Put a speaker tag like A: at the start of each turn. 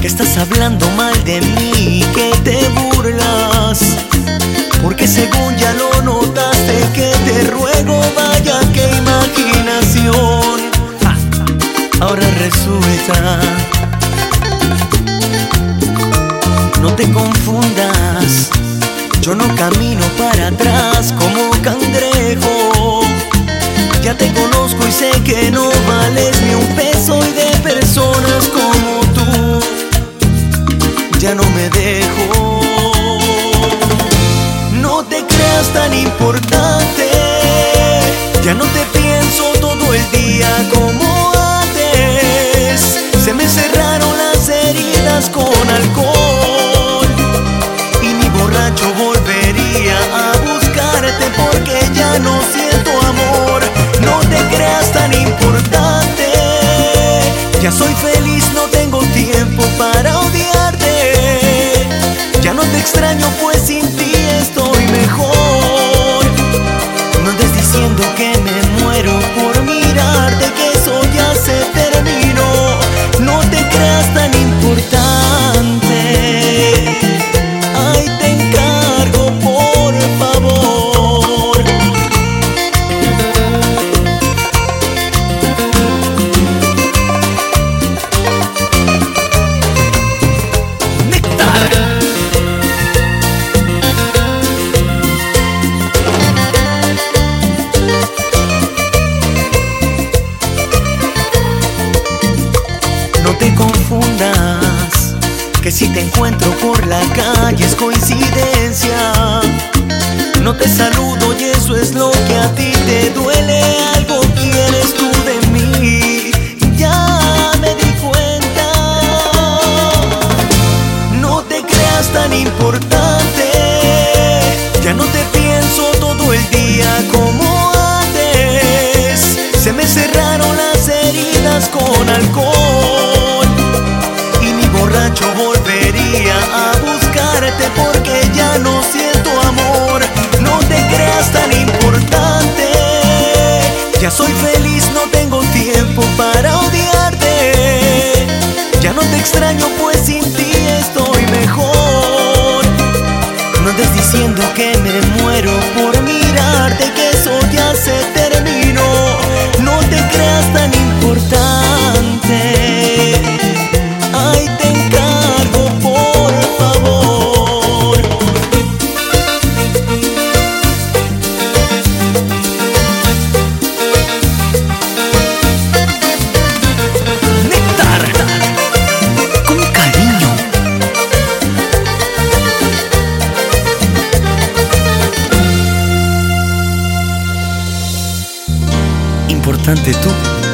A: que estás hablando mal de mí, que te burlas. Porque según ya lo notaste, que te ruego, vaya que imaginación. Ahora resulta. No te confundas, yo no camino para atrás como cangrejo. Ya te conozco y sé que no vales importante, ya no te pienso todo el día como antes. Se me cerraron las heridas con alcohol y mi borracho volvería a buscarte porque ya no siento amor. No te creas tan importante, ya soy feliz, te confundas, que si te encuentro por la calle es coincidencia. No te saludo y eso es lo que a ti te duele. Algo quieres tú de mí, ya me di cuenta. No te creas tan importante, extraño, pues sin ti estoy mejor. No andes diciendo que me Importante tú.